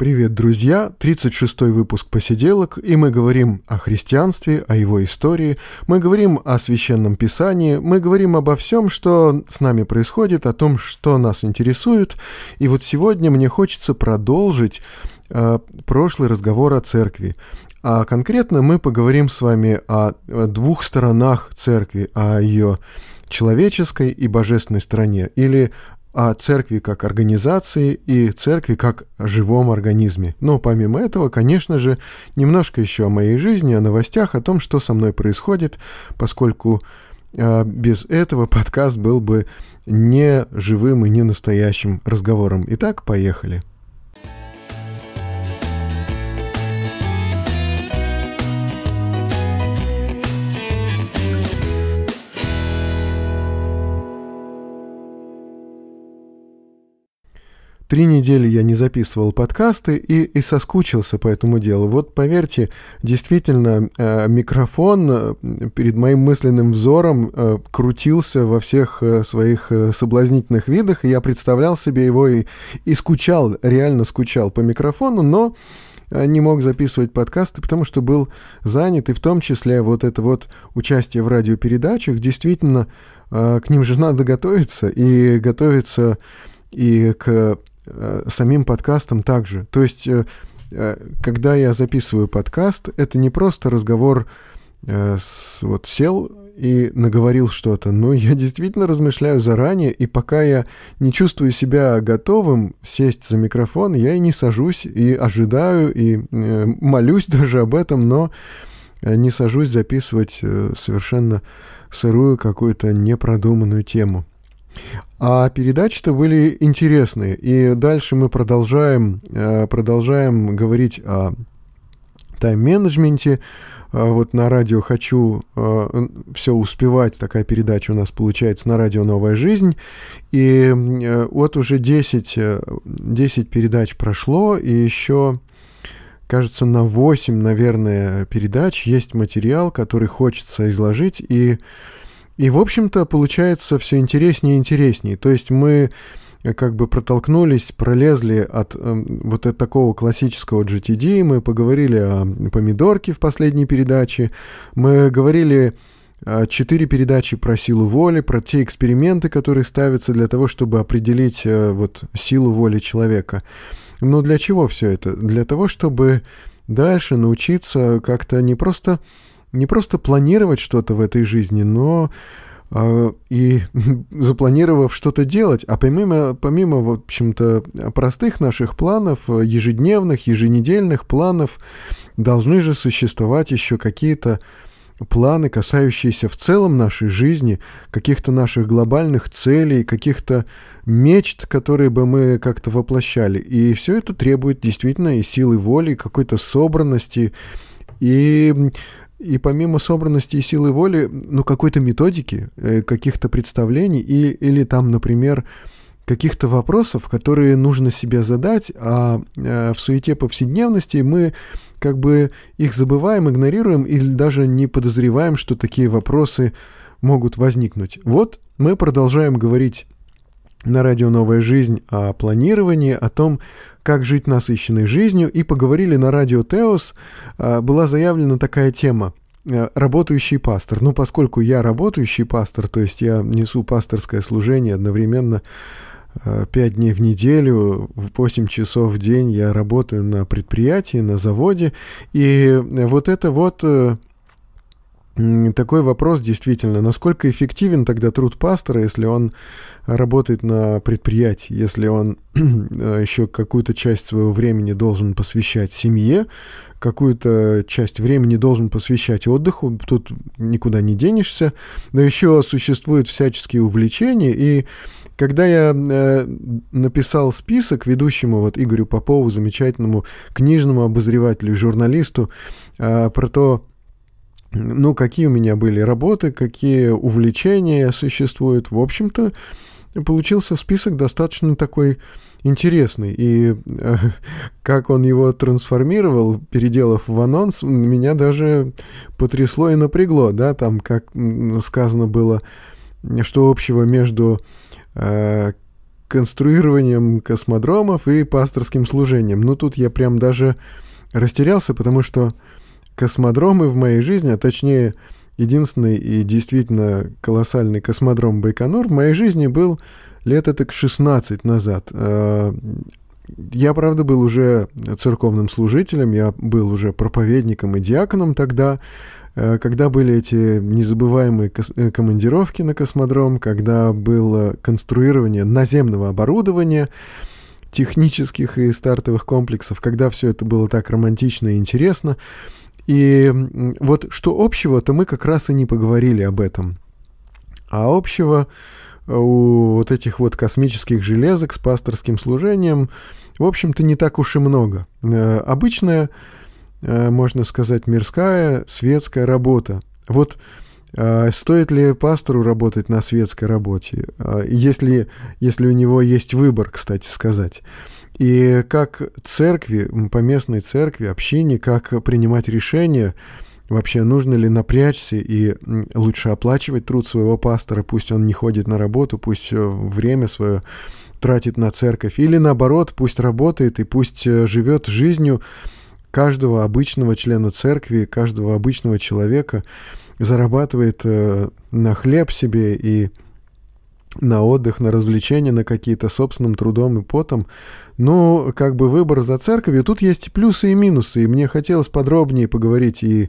Привет, друзья! 36-й выпуск «Посиделок», и мы говорим о христианстве, о его истории, мы говорим о Священном Писании, мы говорим обо всем, что с нами происходит, о том, что нас интересует. И вот сегодня мне хочется продолжить э, прошлый разговор о церкви. А конкретно мы поговорим с вами о двух сторонах церкви, о ее человеческой и божественной стороне, или о церкви как организации и церкви как живом организме. Но помимо этого, конечно же, немножко еще о моей жизни, о новостях, о том, что со мной происходит, поскольку э, без этого подкаст был бы не живым и не настоящим разговором. Итак, поехали. Три недели я не записывал подкасты и, и соскучился по этому делу. Вот поверьте, действительно, э, микрофон э, перед моим мысленным взором э, крутился во всех своих соблазнительных видах, и я представлял себе его и, и скучал, реально скучал по микрофону, но не мог записывать подкасты, потому что был занят, и в том числе вот это вот участие в радиопередачах, действительно, к ним же надо готовиться, и готовиться и к э, самим подкастом также. То есть, э, э, когда я записываю подкаст, это не просто разговор э, с, вот сел и наговорил что-то, но я действительно размышляю заранее, и пока я не чувствую себя готовым сесть за микрофон, я и не сажусь, и ожидаю, и э, молюсь даже об этом, но э, не сажусь записывать э, совершенно сырую какую-то непродуманную тему. А передачи-то были интересные. И дальше мы продолжаем, э, продолжаем говорить о тайм-менеджменте. А вот на радио «Хочу э, все успевать», такая передача у нас получается на радио «Новая жизнь». И э, вот уже 10, 10 передач прошло, и еще, кажется, на 8, наверное, передач есть материал, который хочется изложить. И и, в общем-то, получается все интереснее и интереснее. То есть мы э, как бы протолкнулись, пролезли от э, вот от такого классического GTD, мы поговорили о помидорке в последней передаче, мы говорили четыре передачи про силу воли, про те эксперименты, которые ставятся для того, чтобы определить э, вот силу воли человека. Но для чего все это? Для того, чтобы дальше научиться как-то не просто не просто планировать что-то в этой жизни, но э, и запланировав что-то делать, а помимо, помимо, в общем-то, простых наших планов, ежедневных, еженедельных планов, должны же существовать еще какие-то планы, касающиеся в целом нашей жизни, каких-то наших глобальных целей, каких-то мечт, которые бы мы как-то воплощали. И все это требует действительно и силы воли, и какой-то собранности, и и помимо собранности и силы воли, ну, какой-то методики, э, каких-то представлений, и, или там, например, каких-то вопросов, которые нужно себе задать, а э, в суете повседневности мы как бы их забываем, игнорируем или даже не подозреваем, что такие вопросы могут возникнуть. Вот мы продолжаем говорить на радио «Новая жизнь» о планировании, о том, как жить насыщенной жизнью, и поговорили на радио «Теос». А, была заявлена такая тема э, работающий пастор. Ну, поскольку я работающий пастор, то есть я несу пасторское служение одновременно э, пять дней в неделю, в 8 часов в день я работаю на предприятии, на заводе, и вот это вот э, такой вопрос действительно, насколько эффективен тогда труд пастора, если он работает на предприятии, если он еще какую-то часть своего времени должен посвящать семье, какую-то часть времени должен посвящать отдыху, тут никуда не денешься, но еще существуют всяческие увлечения, и когда я э, написал список ведущему вот Игорю Попову, замечательному книжному обозревателю, журналисту, э, про то, ну, какие у меня были работы, какие увлечения существуют. В общем-то, получился список достаточно такой интересный. И э, как он его трансформировал, переделав в анонс, меня даже потрясло и напрягло. Да? Там, как сказано было, что общего между э, конструированием космодромов и пасторским служением. Ну, тут я прям даже растерялся, потому что космодромы в моей жизни, а точнее единственный и действительно колоссальный космодром Байконур в моей жизни был лет это к 16 назад. А, я, правда, был уже церковным служителем, я был уже проповедником и диаконом тогда, а, когда были эти незабываемые э, командировки на космодром, когда было конструирование наземного оборудования, технических и стартовых комплексов, когда все это было так романтично и интересно. И вот что общего-то мы как раз и не поговорили об этом. А общего э, у вот этих вот космических железок с пасторским служением, в общем-то, не так уж и много. Э, обычная, э, можно сказать, мирская, светская работа. Вот стоит ли пастору работать на светской работе, если, если у него есть выбор, кстати сказать. И как церкви, поместной церкви, общине, как принимать решения, вообще нужно ли напрячься и лучше оплачивать труд своего пастора, пусть он не ходит на работу, пусть э, время свое тратит на церковь, или наоборот, пусть работает и пусть э, живет жизнью каждого обычного члена церкви, каждого обычного человека, зарабатывает э, на хлеб себе и на отдых, на развлечения, на какие-то собственным трудом и потом. Но как бы выбор за церковью, тут есть плюсы и минусы, и мне хотелось подробнее поговорить и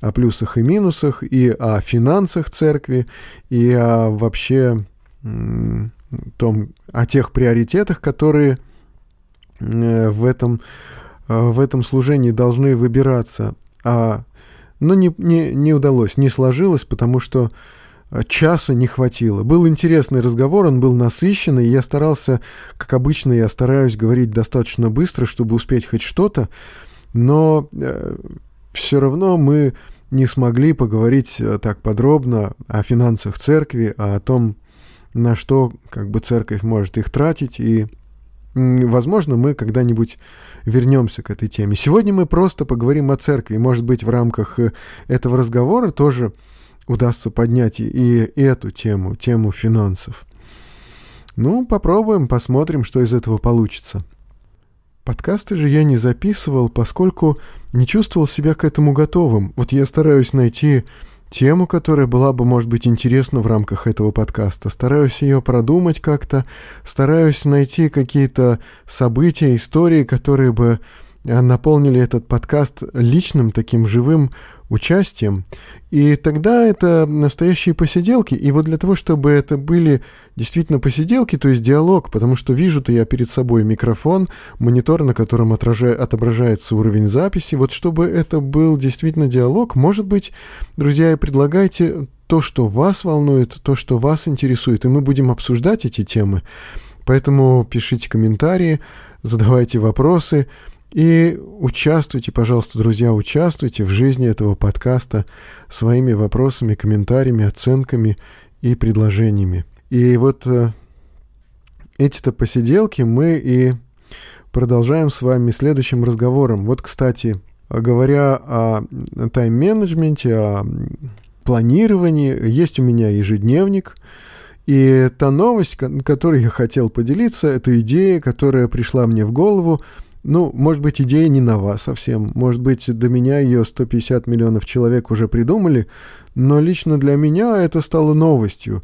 о плюсах и минусах, и о финансах церкви, и о вообще том, о тех приоритетах, которые э, в этом, э, в этом служении должны выбираться. А, но не, не, не удалось, не сложилось, потому что часа не хватило. Был интересный разговор, он был насыщенный, и я старался, как обычно, я стараюсь говорить достаточно быстро, чтобы успеть хоть что-то, но э, все равно мы не смогли поговорить э, так подробно о финансах церкви, а о том, на что как бы церковь может их тратить, и, возможно, мы когда-нибудь вернемся к этой теме. Сегодня мы просто поговорим о церкви, может быть, в рамках э, этого разговора тоже удастся поднять и эту тему, тему финансов. Ну, попробуем, посмотрим, что из этого получится. Подкасты же я не записывал, поскольку не чувствовал себя к этому готовым. Вот я стараюсь найти тему, которая была бы, может быть, интересна в рамках этого подкаста. Стараюсь ее продумать как-то, стараюсь найти какие-то события, истории, которые бы э, наполнили этот подкаст личным, таким живым участием. И тогда это настоящие посиделки. И вот для того, чтобы это были действительно посиделки, то есть диалог, потому что вижу-то я перед собой микрофон, монитор, на котором отражает, отображается уровень записи. Вот чтобы это был действительно диалог, может быть, друзья, предлагайте то, что вас волнует, то, что вас интересует, и мы будем обсуждать эти темы. Поэтому пишите комментарии, задавайте вопросы. И участвуйте, пожалуйста, друзья, участвуйте в жизни этого подкаста своими вопросами, комментариями, оценками и предложениями. И вот э, эти-то посиделки мы и продолжаем с вами следующим разговором. Вот, кстати, говоря о тайм-менеджменте, о планировании, есть у меня ежедневник, и та новость, которой я хотел поделиться, это идея, которая пришла мне в голову ну, может быть, идея не нова совсем. Может быть, до меня ее 150 миллионов человек уже придумали, но лично для меня это стало новостью.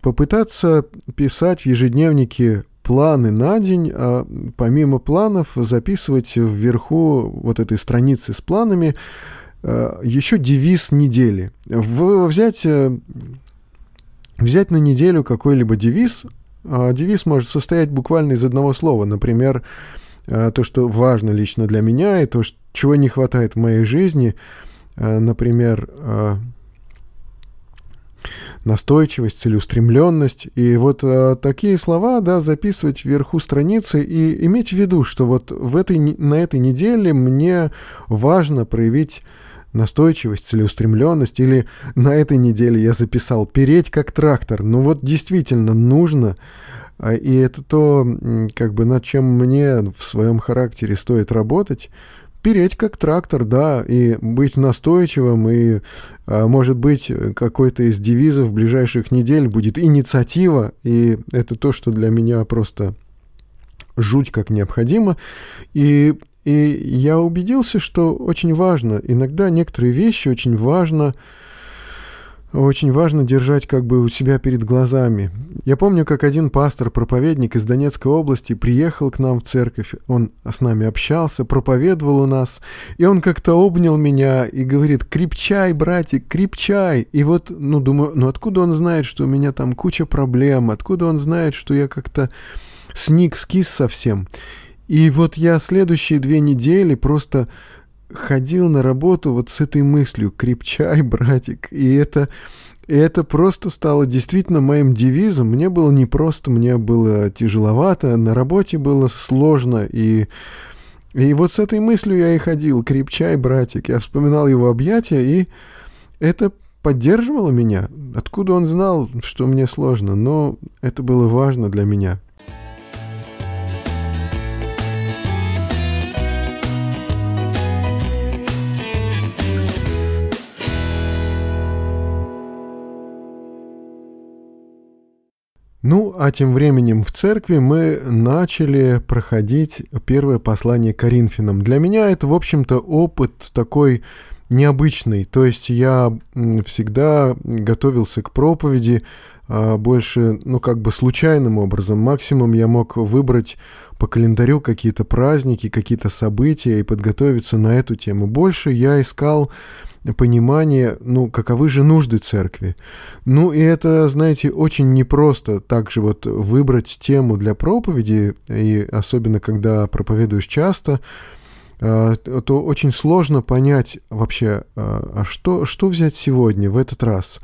Попытаться писать в ежедневнике планы на день, а помимо планов записывать вверху вот этой страницы с планами а, еще девиз недели. Взять, э, взять на неделю какой-либо девиз, а девиз может состоять буквально из одного слова. Например, Э, то, что важно лично для меня, и то, чего не хватает в моей жизни, э, например, э, настойчивость, целеустремленность. И вот такие слова, да, записывать вверху страницы и иметь в виду, что вот в этой, на этой неделе мне важно проявить настойчивость, целеустремленность, или на этой неделе я записал «переть как трактор». Ну вот действительно нужно, а, и это то, как бы над чем мне в своем характере стоит работать, переть как трактор, да, и быть настойчивым, и, а, может быть, какой-то из девизов ближайших недель будет инициатива, и это то, что для меня просто жуть как необходимо. И, и я убедился, что очень важно, иногда некоторые вещи очень важно очень важно держать как бы у себя перед глазами. Я помню, как один пастор-проповедник из Донецкой области приехал к нам в церковь, он с нами общался, проповедовал у нас, и он как-то обнял меня и говорит, крепчай, братик, крепчай. И вот, ну, думаю, ну откуда он знает, что у меня там куча проблем, откуда он знает, что я как-то сник, скис совсем. И вот я следующие две недели просто ходил на работу вот с этой мыслью «крепчай, братик». И это, это просто стало действительно моим девизом. Мне было непросто, мне было тяжеловато, на работе было сложно. И, и вот с этой мыслью я и ходил «крепчай, братик». Я вспоминал его объятия, и это поддерживало меня. Откуда он знал, что мне сложно, но это было важно для меня. Ну, а тем временем в церкви мы начали проходить первое послание Коринфянам. Для меня это, в общем-то, опыт такой необычный. То есть я всегда готовился к проповеди а, больше, ну, как бы случайным образом. Максимум я мог выбрать по календарю какие-то праздники, какие-то события и подготовиться на эту тему. Больше я искал понимание, ну, каковы же нужды церкви. Ну, и это, знаете, очень непросто также вот выбрать тему для проповеди, и особенно когда проповедуешь часто, а, то очень сложно понять вообще, а, а что, что взять сегодня, в этот раз.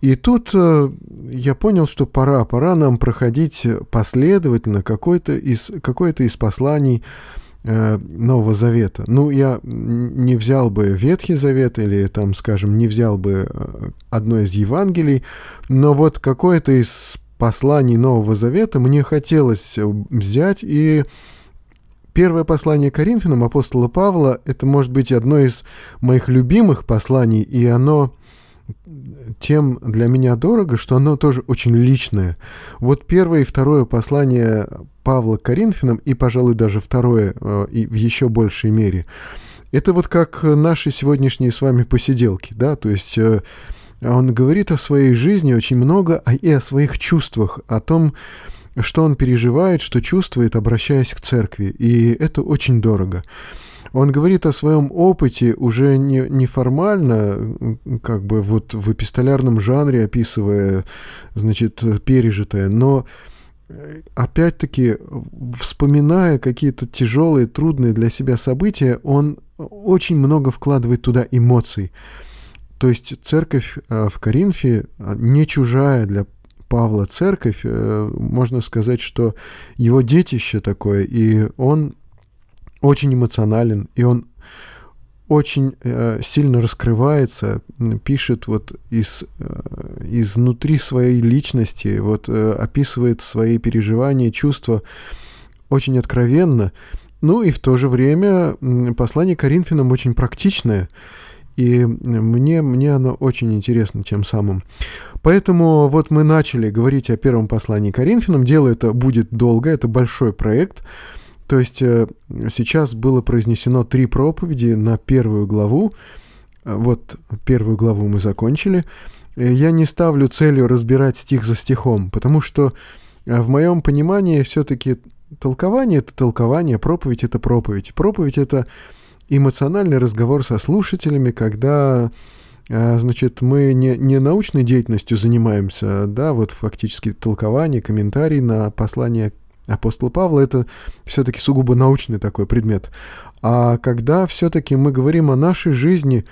И тут э, я понял, что пора, пора нам проходить последовательно какое-то из, какое-то из посланий Нового Завета. Ну, я не взял бы Ветхий Завет или, там, скажем, не взял бы э, одно из Евангелий, но вот какое-то из посланий Нового Завета мне хотелось взять, и первое послание Коринфянам апостола Павла, это может быть одно из моих любимых посланий, и оно тем для меня дорого, что оно тоже очень личное. Вот первое и второе послание Павла к Коринфянам, и, пожалуй, даже второе, э, и в еще большей мере, это вот как наши сегодняшние с вами посиделки, да, то есть э, он говорит о своей жизни очень много, а и о своих чувствах, о том, что он переживает, что чувствует, обращаясь к церкви, и это очень дорого. Он говорит о своем опыте уже не, неформально, как бы вот в эпистолярном жанре, описывая, значит, пережитое, но э, опять-таки, вспоминая какие-то тяжелые, трудные для себя события, он очень много вкладывает туда эмоций. То есть церковь э, в Коринфе э, не чужая для Павла церковь, можно сказать, что его детище такое, и он очень эмоционален, и он очень э, сильно раскрывается, пишет вот из, э, изнутри своей личности, вот э, описывает свои переживания, чувства очень откровенно. Ну и в то же время послание Коринфянам очень практичное, и мне, мне оно очень интересно тем самым. Поэтому вот мы начали говорить о первом послании Коринфянам. Дело это будет долго, это большой проект. То есть э, сейчас было произнесено три проповеди на первую главу. Э, вот первую главу мы закончили. Э, я не ставлю целью разбирать стих за стихом, потому что в моем понимании все-таки толкование — это толкование, проповедь — это проповедь. Проповедь — это эмоциональный разговор со слушателями, когда значит, мы не, не научной деятельностью занимаемся, да, вот фактически толкование, комментарий на послание апостола Павла это все-таки сугубо научный такой предмет. А когда все-таки мы говорим о нашей жизни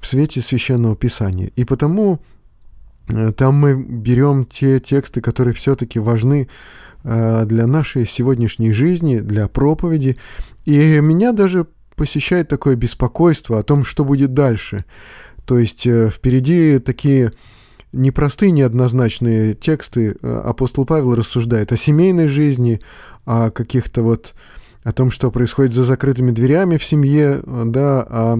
в свете священного писания, и потому э, там мы берем те тексты, которые все-таки важны э, для нашей сегодняшней жизни, для проповеди. И меня даже посещает такое беспокойство о том, что будет дальше. То есть э, впереди такие непростые, неоднозначные тексты. Э, апостол Павел рассуждает о семейной жизни, о каких-то вот о том, что происходит за закрытыми дверями в семье, да, а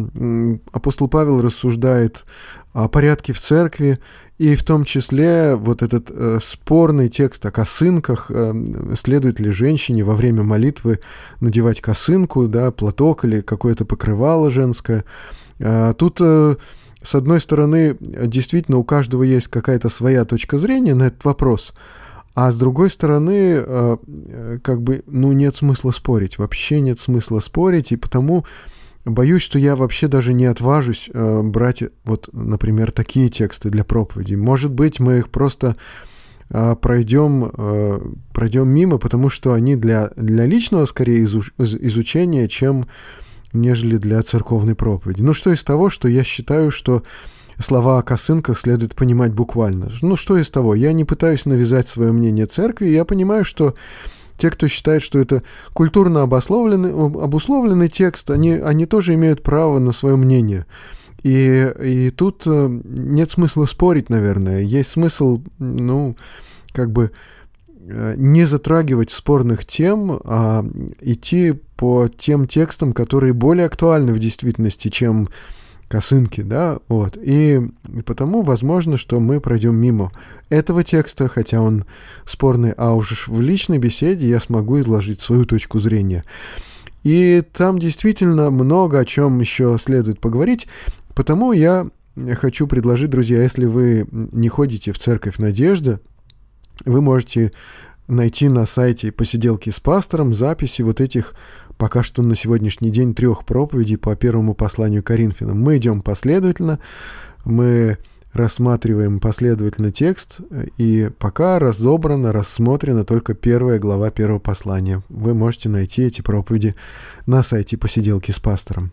апостол Павел рассуждает о порядке в церкви, и в том числе вот этот э, спорный текст о косынках, э, следует ли женщине во время молитвы надевать косынку, да, платок или какое-то покрывало женское. Э, тут, э, с одной стороны, действительно у каждого есть какая-то своя точка зрения на этот вопрос, а с другой стороны, э, как бы, ну, нет смысла спорить, вообще нет смысла спорить, и потому Боюсь, что я вообще даже не отважусь э, брать, вот, например, такие тексты для проповеди. Может быть, мы их просто э, пройдем, пройдем мимо, потому что они для, для личного, скорее, изу, изучения, чем нежели для церковной проповеди. Ну, что из того, что я считаю, что слова о косынках следует понимать буквально? Ну, что из того? Я не пытаюсь навязать свое мнение церкви, я понимаю, что те, кто считает, что это культурно обусловленный, обусловленный текст, они, они тоже имеют право на свое мнение. И, и тут э, нет смысла спорить, наверное. Есть смысл, ну, как бы не затрагивать спорных тем, а идти по тем текстам, которые более актуальны в действительности, чем косынки, да, вот. И потому возможно, что мы пройдем мимо этого текста, хотя он спорный, а уж в личной беседе я смогу изложить свою точку зрения. И там действительно много о чем еще следует поговорить, потому я хочу предложить, друзья, если вы не ходите в церковь Надежда, вы можете найти на сайте посиделки с пастором записи вот этих пока что на сегодняшний день трех проповедей по первому посланию Коринфянам. Мы идем последовательно, мы рассматриваем последовательно текст, и пока разобрана, рассмотрена только первая глава первого послания. Вы можете найти эти проповеди на сайте «Посиделки с пастором».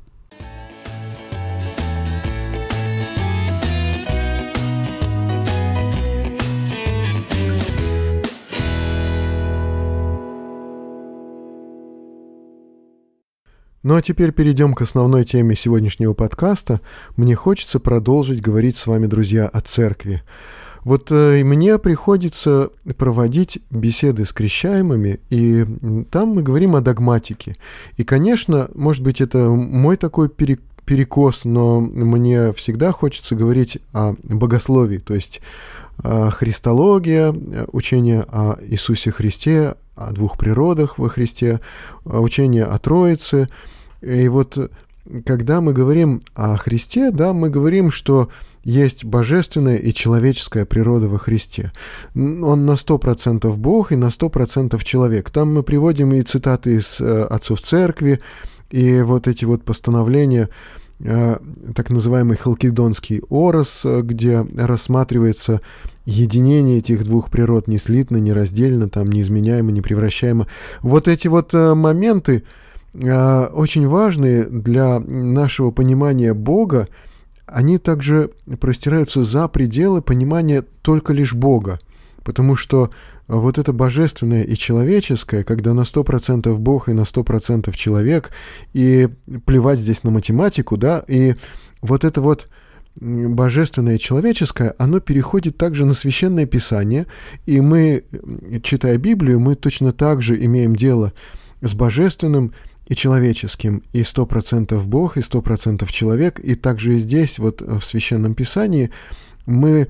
Ну а теперь перейдем к основной теме сегодняшнего подкаста. Мне хочется продолжить говорить с вами, друзья, о церкви. Вот э, мне приходится проводить беседы с крещаемыми, и там мы говорим о догматике. И, конечно, может быть, это мой такой перекос, но мне всегда хочется говорить о богословии, то есть э, христология, учение о Иисусе Христе, о двух природах во Христе, учение о Троице – и вот э, когда мы говорим о Христе, да, мы говорим, что есть божественная и человеческая природа во Христе. Он на 100% Бог и на 100% человек. Там мы приводим и цитаты из э, отцов церкви, и вот эти вот постановления, э, так называемый Халкидонский Орос, где рассматривается единение этих двух природ не слитно, не раздельно, там, неизменяемо, непревращаемо. Вот эти вот моменты, очень важные для нашего понимания Бога, они также простираются за пределы понимания только лишь Бога. Потому что вот это божественное и человеческое, когда на 100% Бог и на 100% человек, и плевать здесь на математику, да, и вот это вот божественное и человеческое, оно переходит также на священное писание, и мы, читая Библию, мы точно так же имеем дело с божественным и человеческим, и сто процентов Бог, и сто процентов человек, и также и здесь, вот в Священном Писании, мы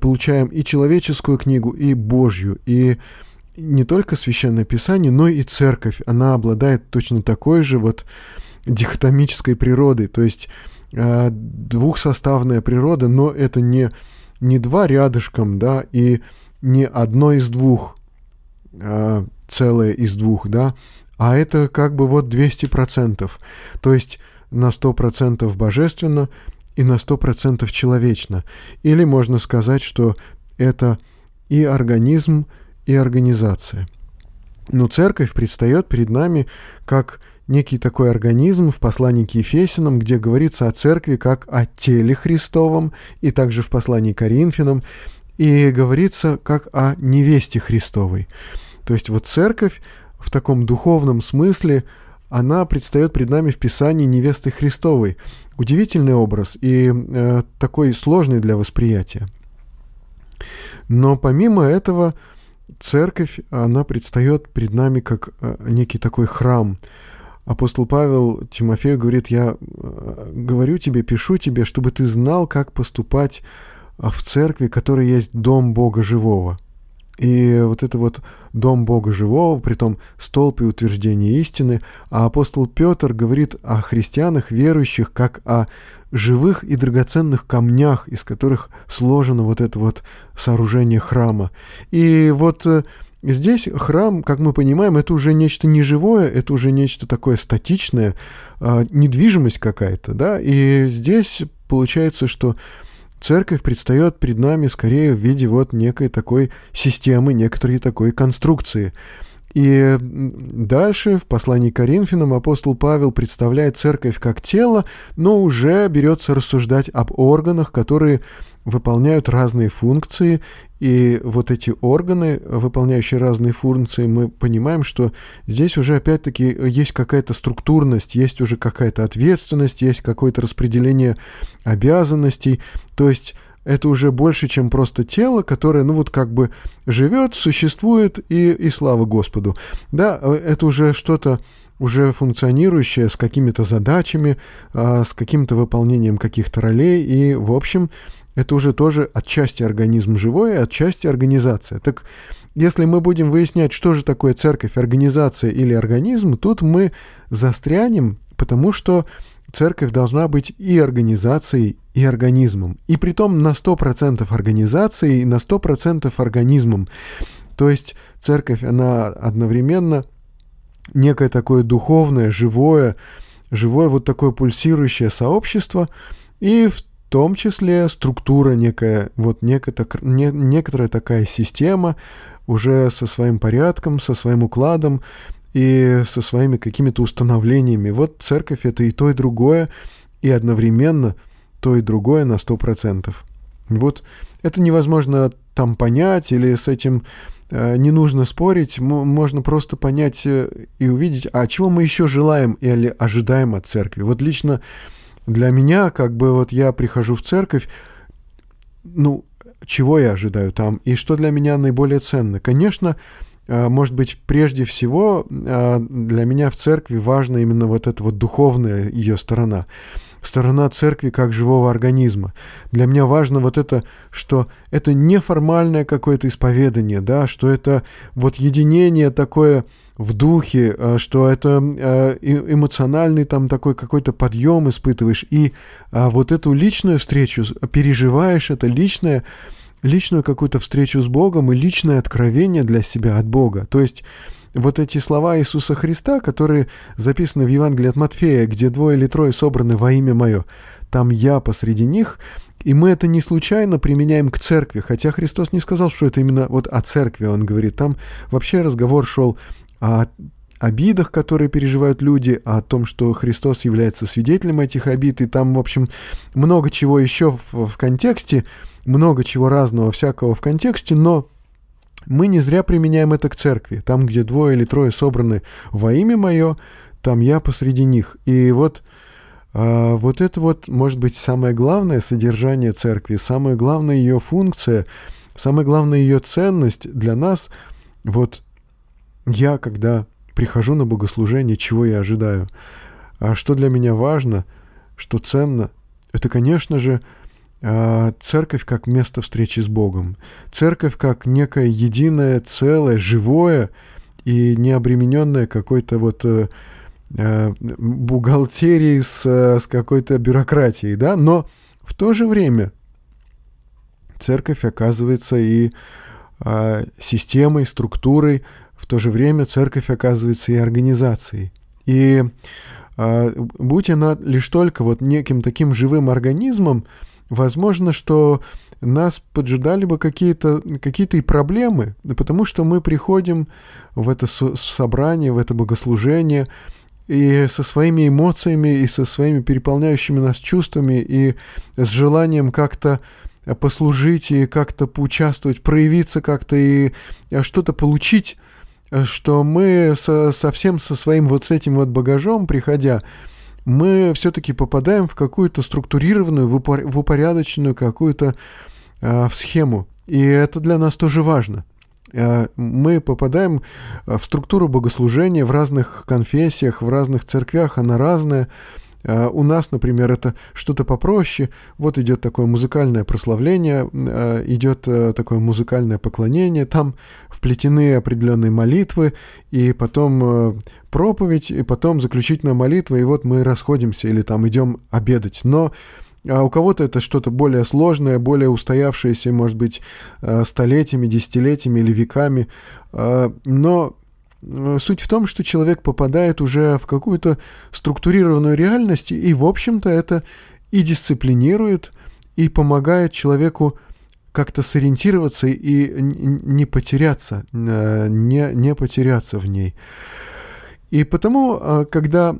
получаем и человеческую книгу, и Божью, и не только Священное Писание, но и Церковь, она обладает точно такой же вот дихотомической природой, то есть э, двухсоставная природа, но это не, не два рядышком, да, и не одно из двух, э, целое из двух, да, а это как бы вот 200%. То есть на 100% божественно и на 100% человечно. Или можно сказать, что это и организм, и организация. Но церковь предстает перед нами как некий такой организм в послании к Ефесинам, где говорится о церкви как о теле Христовом, и также в послании к Коринфянам, и говорится как о невесте Христовой. То есть вот церковь в таком духовном смысле она предстает пред нами в Писании невесты Христовой. Удивительный образ и э, такой сложный для восприятия. Но помимо этого, церковь, она предстает перед нами как э, некий такой храм. Апостол Павел Тимофею говорит, я э, говорю тебе, пишу тебе, чтобы ты знал, как поступать э, в церкви, которая есть дом Бога живого. И вот это вот дом Бога живого, притом столб и утверждение истины. А апостол Петр говорит о христианах, верующих, как о живых и драгоценных камнях, из которых сложено вот это вот сооружение храма. И вот э, здесь храм, как мы понимаем, это уже нечто неживое, это уже нечто такое статичное, а, недвижимость какая-то, да, и здесь получается, что церковь предстает перед нами скорее в виде вот некой такой системы, некоторой такой конструкции. И дальше в послании к Коринфянам апостол Павел представляет церковь как тело, но уже берется рассуждать об органах, которые выполняют разные функции, и вот эти органы, выполняющие разные функции, мы понимаем, что здесь уже опять-таки есть какая-то структурность, есть уже какая-то ответственность, есть какое-то распределение обязанностей, то есть это уже больше, чем просто тело, которое, ну вот как бы живет, существует и, и слава Господу. Да, э, это уже что-то уже функционирующее с какими-то задачами, а, с каким-то выполнением каких-то ролей, и, в общем, это уже тоже отчасти организм живой, отчасти организация. Так если мы будем выяснять, что же такое церковь, организация или организм, тут мы застрянем, потому что церковь должна быть и организацией, и организмом. И притом на 100% организацией и на 100% организмом. То есть церковь, она одновременно некое такое духовное, живое, живое вот такое пульсирующее сообщество, и в том числе структура некая, вот некая, не, некоторая такая система, уже со своим порядком, со своим укладом, и со своими какими-то установлениями. Вот церковь это и то, и другое, и одновременно то и другое на 100%. Вот это невозможно там понять или с этим э, не нужно спорить, можно просто понять э, и увидеть, а чего мы еще желаем или ожидаем от церкви. Вот лично для меня, как бы вот я прихожу в церковь, ну, чего я ожидаю там и что для меня наиболее ценно. Конечно, а, может быть, прежде всего а, для меня в церкви важна именно вот эта вот духовная ее сторона сторона церкви как живого организма. Для меня важно вот это, что это неформальное какое-то исповедание, да, что это вот единение такое в духе, а, что это эмоциональный там такой какой-то подъем испытываешь, и вот эту личную встречу переживаешь, это личное личную какую-то встречу с Богом и личное откровение для себя от Бога. То есть вот эти слова Иисуса Христа, которые записаны в Евангелии от Матфея, где двое или трое собраны во имя Мое, там я посреди них, и мы это не случайно применяем к церкви, хотя Христос не сказал, что это именно вот о церкви, он говорит, там вообще разговор шел о обидах, которые переживают люди, о том, что Христос является свидетелем этих обид, и там, в общем, много чего еще в, в контексте, много чего разного, всякого в контексте, но мы не зря применяем это к церкви. Там, где двое или трое собраны во имя мое, там я посреди них. И вот, э, вот это вот, может быть, самое главное содержание церкви, самая главная ее функция, самая главная ее ценность для нас. Вот я, когда прихожу на богослужение, чего я ожидаю? А что для меня важно, что ценно, это, конечно же, а, церковь как место встречи с Богом, церковь как некое единое целое, живое и не обремененное какой-то вот э, э, бухгалтерией с, с какой-то бюрократией, да, но в то же время церковь оказывается и а, системой, структурой, то же время церковь оказывается и организацией. И а, будь она лишь только вот неким таким живым организмом, возможно, что нас поджидали бы какие-то какие и проблемы, потому что мы приходим в это собрание, в это богослужение, и со своими эмоциями, и со своими переполняющими нас чувствами, и с желанием как-то послужить, и как-то поучаствовать, проявиться как-то, и а, что-то получить что мы со, совсем со своим вот с этим вот багажом, приходя, мы все-таки попадаем в какую-то структурированную, в, упор, в упорядоченную какую-то э, в схему. И это для нас тоже важно. Э, мы попадаем в структуру богослужения в разных конфессиях, в разных церквях, она разная. А, у нас, например, это что-то попроще. Вот идет такое музыкальное прославление, а, идет э, такое музыкальное поклонение, там вплетены определенные молитвы, и потом э, проповедь, и потом заключительная молитва, и вот мы расходимся или там идем обедать. Но а у кого-то это что-то более сложное, более устоявшееся, может быть, э, столетиями, десятилетиями или веками. Но Э, суть в том, что человек попадает уже в какую-то структурированную реальность, и, в общем-то, это и дисциплинирует, и помогает человеку как-то сориентироваться и не потеряться, э, не, не потеряться в ней. И потому, э, когда,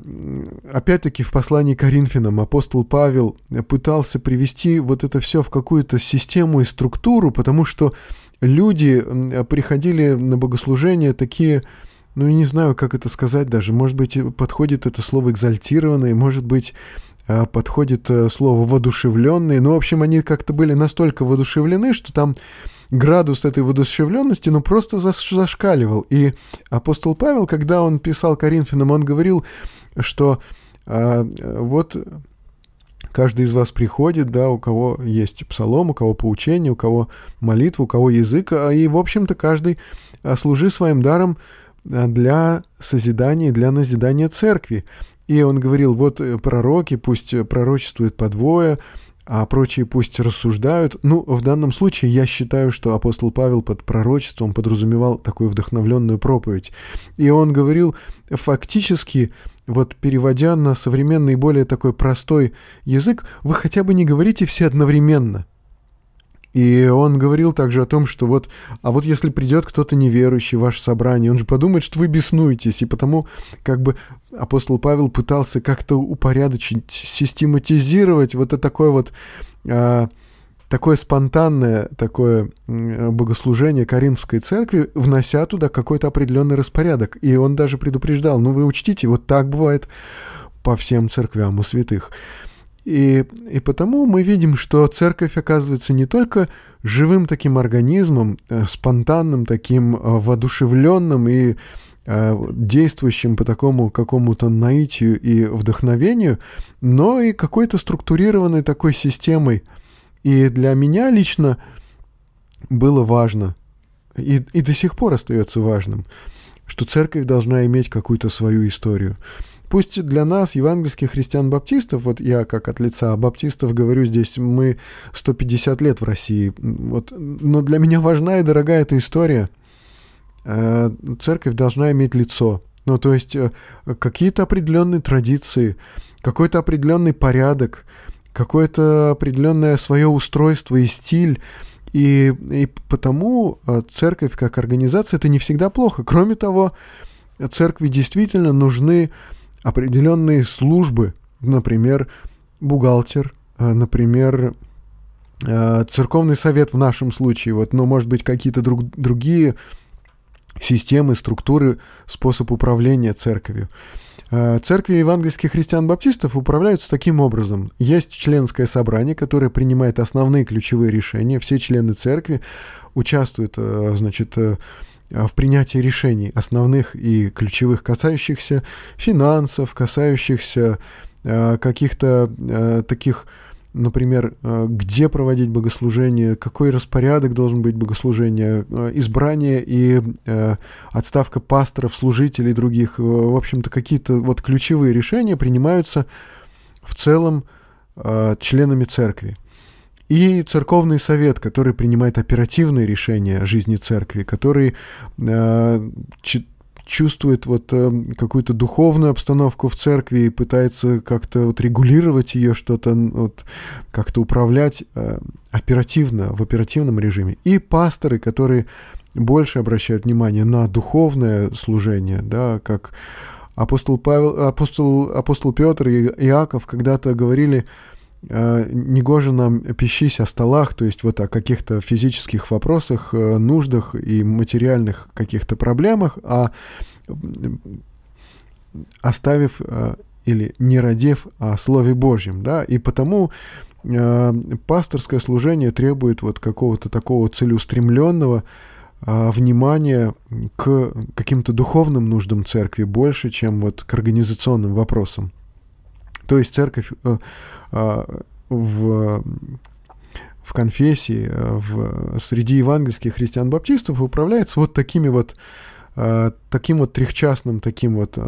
опять-таки, в послании к Коринфянам апостол Павел пытался привести вот это все в какую-то систему и структуру, потому что люди приходили на богослужение такие ну, не знаю, как это сказать даже. Может быть, подходит это слово экзальтированный, может быть, а, подходит э, слово воодушевленный. Ну, в общем, они как-то были настолько воодушевлены, что там градус этой воодушевленности, ну, просто зашкаливал. И апостол Павел, когда он писал Коринфянам, он говорил, что а, вот каждый из вас приходит, да, у кого есть псалом, у кого поучение, у кого молитва, у кого язык, а и, в общем-то, каждый служи своим даром для созидания, для назидания церкви. И он говорил, вот э, пророки пусть пророчествуют по двое, а прочие пусть рассуждают. Ну, в данном случае я считаю, что апостол Павел под пророчеством подразумевал такую вдохновленную проповедь. И он говорил, фактически, вот переводя на современный, более такой простой язык, вы хотя бы не говорите все одновременно – и он говорил также о том, что вот, а вот если придет кто-то неверующий в ваше собрание, он же подумает, что вы беснуетесь, и потому как бы апостол Павел пытался как-то упорядочить, систематизировать вот это такое вот а, такое спонтанное такое богослужение Каринской церкви, внося туда какой-то определенный распорядок. И он даже предупреждал, ну вы учтите, вот так бывает по всем церквям у святых. И, и потому мы видим, что церковь оказывается не только живым таким организмом, э, спонтанным, таким э, воодушевленным и э, действующим по такому какому-то наитию и вдохновению, но и какой-то структурированной такой системой. И для меня лично было важно, и, и до сих пор остается важным, что церковь должна иметь какую-то свою историю. Пусть для нас, евангельских христиан-баптистов, вот я как от лица баптистов говорю здесь, мы 150 лет в России, вот, но для меня важна и дорогая эта история. Э, церковь должна иметь лицо, ну то есть э, какие-то определенные традиции, какой-то определенный порядок, какое-то определенное свое устройство и стиль, и, и потому э, церковь как организация это не всегда плохо. Кроме того, церкви действительно нужны определенные службы, например, бухгалтер, э, например, э, церковный совет в нашем случае, вот, но, может быть, какие-то друг, другие системы, структуры, способ управления церковью. Э, церкви евангельских христиан-баптистов управляются таким образом. Есть членское собрание, которое принимает основные ключевые решения. Все члены церкви участвуют, значит, в принятии решений основных и ключевых, касающихся финансов, касающихся э, каких-то э, таких, например, э, где проводить богослужение, какой распорядок должен быть богослужения, э, избрание и отставка пасторов, служителей других. В общем-то, какие-то вот ключевые решения принимаются в целом членами церкви и церковный совет, который принимает оперативные решения жизни церкви, который э, чувствует вот э, какую-то духовную обстановку в церкви и пытается как-то вот регулировать ее, что-то вот, как-то управлять э, оперативно, в оперативном режиме. И пасторы, которые больше обращают внимание на духовное служение, да, как апостол Павел, апостол, апостол Петр и Иаков когда-то говорили, негоже нам пищись о столах, то есть вот о каких-то физических вопросах, э, нуждах и материальных каких-то проблемах, а оставив э, или не родев о Слове Божьем, да, и потому э, пасторское служение требует вот какого-то такого целеустремленного э, внимания к каким-то духовным нуждам церкви больше, чем вот к организационным вопросам. То есть церковь э, э, в в конфессии, э, в, среди евангельских христиан-баптистов управляется вот такими вот э, таким вот трехчастным таким вот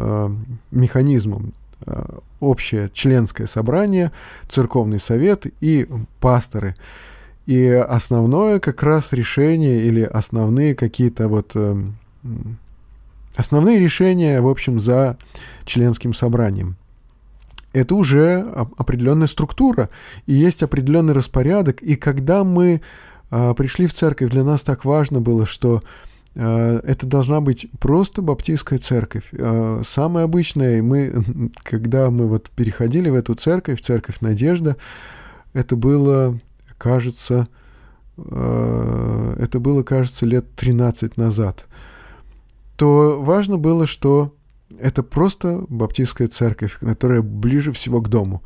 механизмом. Общее членское собрание, церковный совет и пасторы. И основное как раз решение или основные какие-то вот основные решения, в общем, за членским собранием. Это уже определенная структура, и есть определенный распорядок. И когда мы э, пришли в церковь, для нас так важно было, что Э, это должна быть просто баптистская церковь. Э, самая обычная, мы, когда мы вот переходили в эту церковь, церковь Надежда, это было, кажется, э, это было, кажется, лет 13 назад, то важно было, что это просто баптистская церковь, которая ближе всего к дому.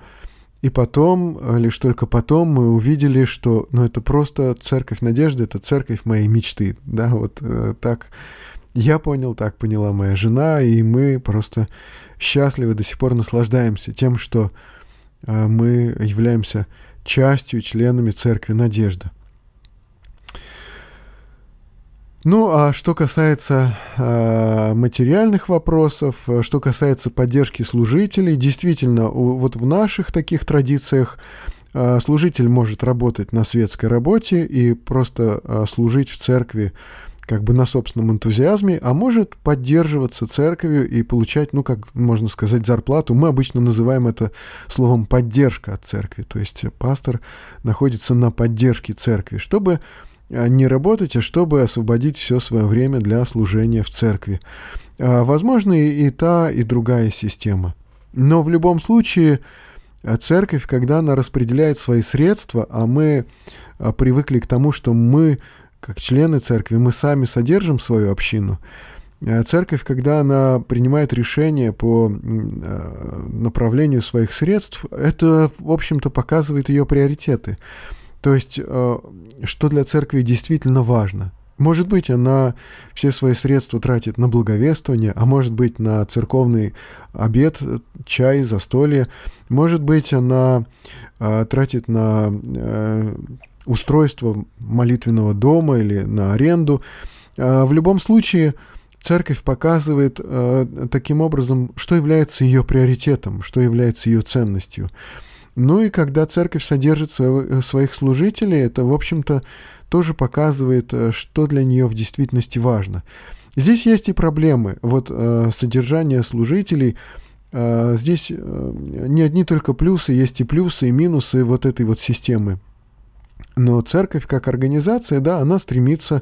И потом, э, лишь только потом мы увидели, что ну, это просто церковь надежды, это церковь моей мечты. Да, вот э, так я понял, так поняла моя жена, и мы просто счастливы, до сих пор наслаждаемся тем, что э, мы являемся частью, членами церкви надежда. Ну, а что касается э, материальных вопросов, э, что касается поддержки служителей, действительно, у, вот в наших таких традициях э, служитель может работать на светской работе и просто э, служить в церкви как бы на собственном энтузиазме, а может поддерживаться церковью и получать, ну, как можно сказать, зарплату. Мы обычно называем это словом поддержка от церкви. То есть пастор находится на поддержке церкви, чтобы не работать, а чтобы освободить все свое время для служения в церкви. А, возможно, и та, и другая система. Но в любом случае, а, церковь, когда она распределяет свои средства, а мы привыкли к тому, что мы, как члены церкви, мы сами содержим свою общину, Церковь, когда она принимает решения по направлению своих средств, это, в общем-то, показывает ее приоритеты. То есть, э, что для церкви действительно важно. Может быть, она все свои средства тратит на благовествование, а может быть, на церковный обед, чай, застолье. Может быть, она э, тратит на э, устройство молитвенного дома или на аренду. В любом случае, церковь показывает таким образом, что является ее приоритетом, что является ее ценностью. Ну и когда церковь содержит э, своих служителей, это, в общем-то, тоже показывает, э, что для нее в действительности важно. Здесь есть и проблемы. Вот э, содержание служителей, э, здесь э, не одни только плюсы, есть и плюсы, и минусы вот этой вот системы. Но церковь как организация, да, она стремится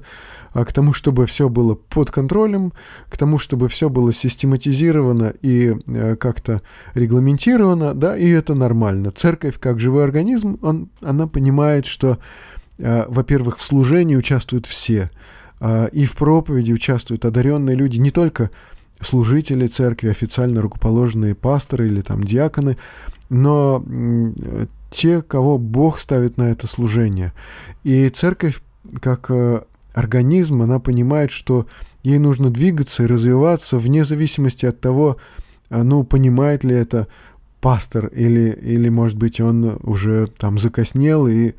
а, к тому, чтобы все было под контролем, к тому, чтобы все было систематизировано и а, как-то регламентировано, да, и это нормально. Церковь как живой организм, он, она понимает, что, а, во-первых, в служении участвуют все, а, и в проповеди участвуют одаренные люди, не только служители церкви, официально рукоположенные пасторы или там диаконы, но те, кого Бог ставит на это служение. И церковь, как э, организм, она понимает, что ей нужно двигаться и развиваться вне зависимости от того, э, ну, понимает ли это пастор или, или может быть, он уже там закоснел и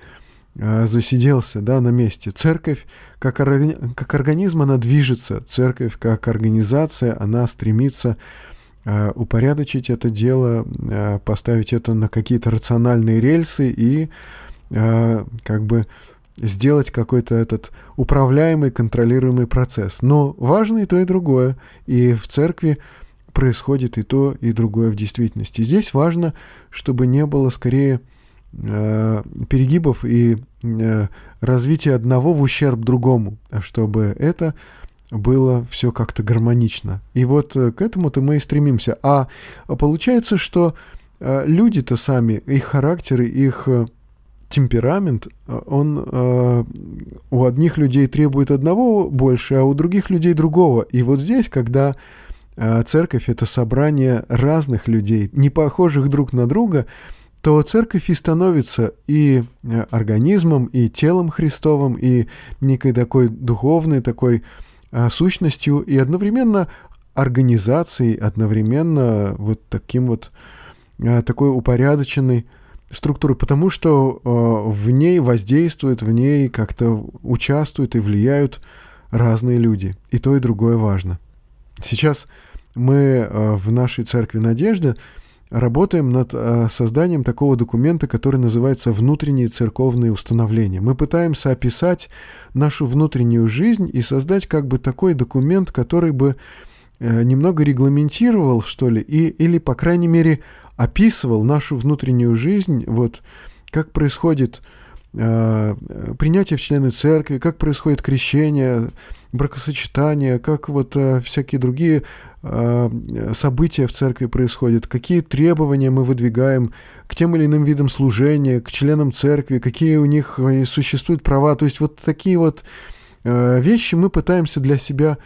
э, засиделся да, на месте. Церковь как, как организм, она движется. Церковь как организация, она стремится упорядочить это дело, э, поставить это на какие-то рациональные рельсы и э, как бы сделать какой-то этот управляемый, контролируемый процесс. Но важно и то, и другое. И в церкви происходит и то, и другое в действительности. Здесь важно, чтобы не было скорее перегибов и развития одного в ущерб другому, а чтобы это было все как-то гармонично. И вот э, к этому-то мы и стремимся. А получается, что люди-то сами, их характеры, их темперамент, он у одних людей требует одного больше, а у других людей другого. И вот здесь, когда церковь это собрание разных людей, не похожих друг на друга, то церковь и становится и э, организмом, и телом Христовым, и некой такой духовной, такой а, сущностью, и одновременно организацией, одновременно вот таким вот а, такой упорядоченной структурой, потому что а, в ней воздействуют, в ней как-то участвуют и влияют разные люди. И то, и другое важно. Сейчас мы в нашей церкви Надежды работаем над э, созданием такого документа, который называется «Внутренние церковные установления». Мы пытаемся описать нашу внутреннюю жизнь и создать как бы такой документ, который бы э, немного регламентировал, что ли, и, или, по крайней мере, описывал нашу внутреннюю жизнь, вот как происходит принятие в члены церкви, как происходит крещение, бракосочетание, как вот э, всякие другие Э, события в церкви происходят, какие требования мы выдвигаем к тем или иным видам служения, к членам церкви, какие у них э, существуют права. То есть вот такие вот э, вещи мы пытаемся для себя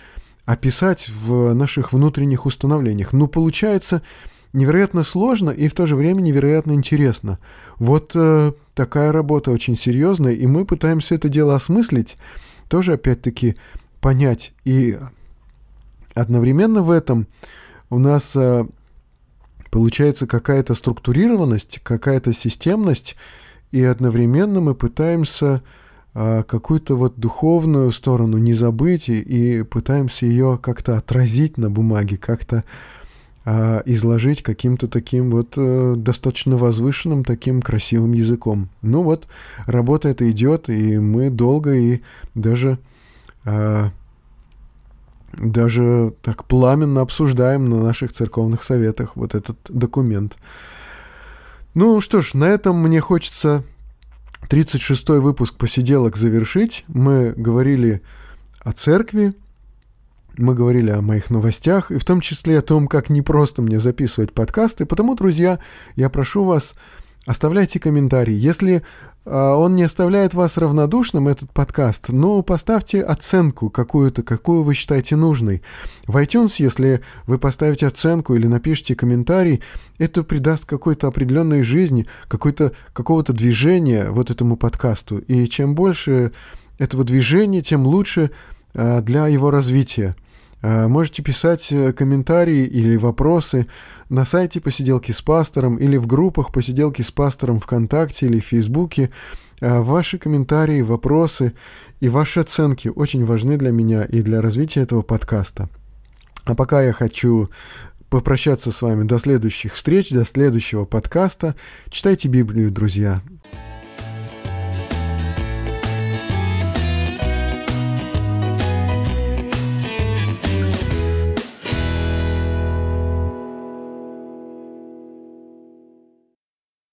описать в наших внутренних установлениях. Но получается невероятно сложно и в то же время невероятно интересно. Вот такая работа очень серьезная, и мы пытаемся это дело осмыслить, тоже опять-таки понять и Одновременно в этом у нас э, получается какая-то структурированность, какая-то системность, и одновременно мы пытаемся э, какую-то вот духовную сторону не забыть и, и пытаемся ее как-то отразить на бумаге, как-то э, изложить каким-то таким вот достаточно возвышенным, таким красивым языком. Ну вот, работа эта идет, и мы долго и даже даже так пламенно обсуждаем на наших церковных советах вот этот документ. Ну что ж, на этом мне хочется 36-й выпуск посиделок завершить. Мы говорили о церкви, мы говорили о моих новостях, и в том числе о том, как непросто мне записывать подкасты. Потому, друзья, я прошу вас, оставляйте комментарии. Если а, он не оставляет вас равнодушным, этот подкаст, но поставьте оценку какую-то, какую вы считаете нужной. В iTunes, если вы поставите оценку или напишите комментарий, это придаст какой-то определенной жизни, какой-то, какого-то движения вот этому подкасту. И чем больше этого движения, тем лучше а, для его развития. А, можете писать э, комментарии или вопросы на сайте «Посиделки с пастором» или в группах «Посиделки с пастором» ВКонтакте или в Фейсбуке. А, ваши комментарии, вопросы и ваши оценки очень важны для меня и для развития этого подкаста. А пока я хочу попрощаться с вами до следующих встреч, до следующего подкаста. Читайте Библию, друзья.